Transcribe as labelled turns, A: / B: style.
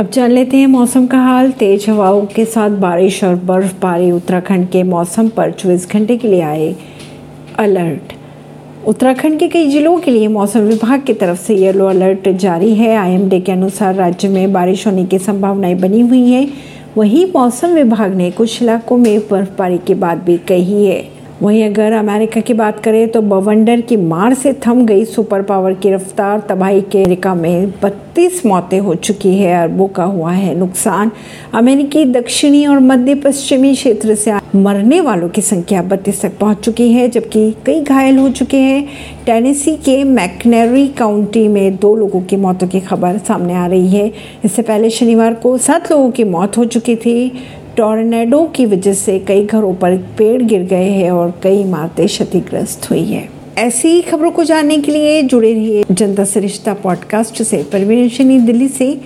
A: अब जान लेते हैं मौसम का हाल। तेज हवाओं के साथ बारिश और बर्फबारी उत्तराखंड के मौसम पर चौबीस घंटे के लिए आए अलर्ट। उत्तराखंड के कई जिलों के लिए मौसम विभाग की तरफ़ से येलो अलर्ट जारी है। आईएमडी के अनुसार राज्य में बारिश होने की संभावनाएँ बनी हुई हैं। वहीं मौसम विभाग ने कुछ इलाकों में बर्फबारी की बात भी कही है। वहीं अगर अमेरिका की बात करें तो बवंडर की मार से थम गई सुपर पावर की रफ्तार, तबाही के अमेरिका में बत्तीस मौतें हो चुकी है, अरबों का हुआ है नुकसान। अमेरिकी दक्षिणी और मध्य पश्चिमी क्षेत्र से मरने वालों की संख्या बत्तीस तक पहुँच चुकी है, जबकि कई घायल हो चुके हैं। टेनेसी के मैकनेरी काउंटी में दो लोगों की मौतों की खबर सामने आ रही है। इससे पहले शनिवार को सात लोगों की मौत हो चुकी थी। टोर्नेडो की वजह से कई घरों पर पेड़ गिर गए हैं और कई इमारतें क्षतिग्रस्त हुई है। ऐसी खबरों को जानने के लिए जुड़े रहिए जनता सरिश्ता पॉडकास्ट से। परवीन दिल्ली से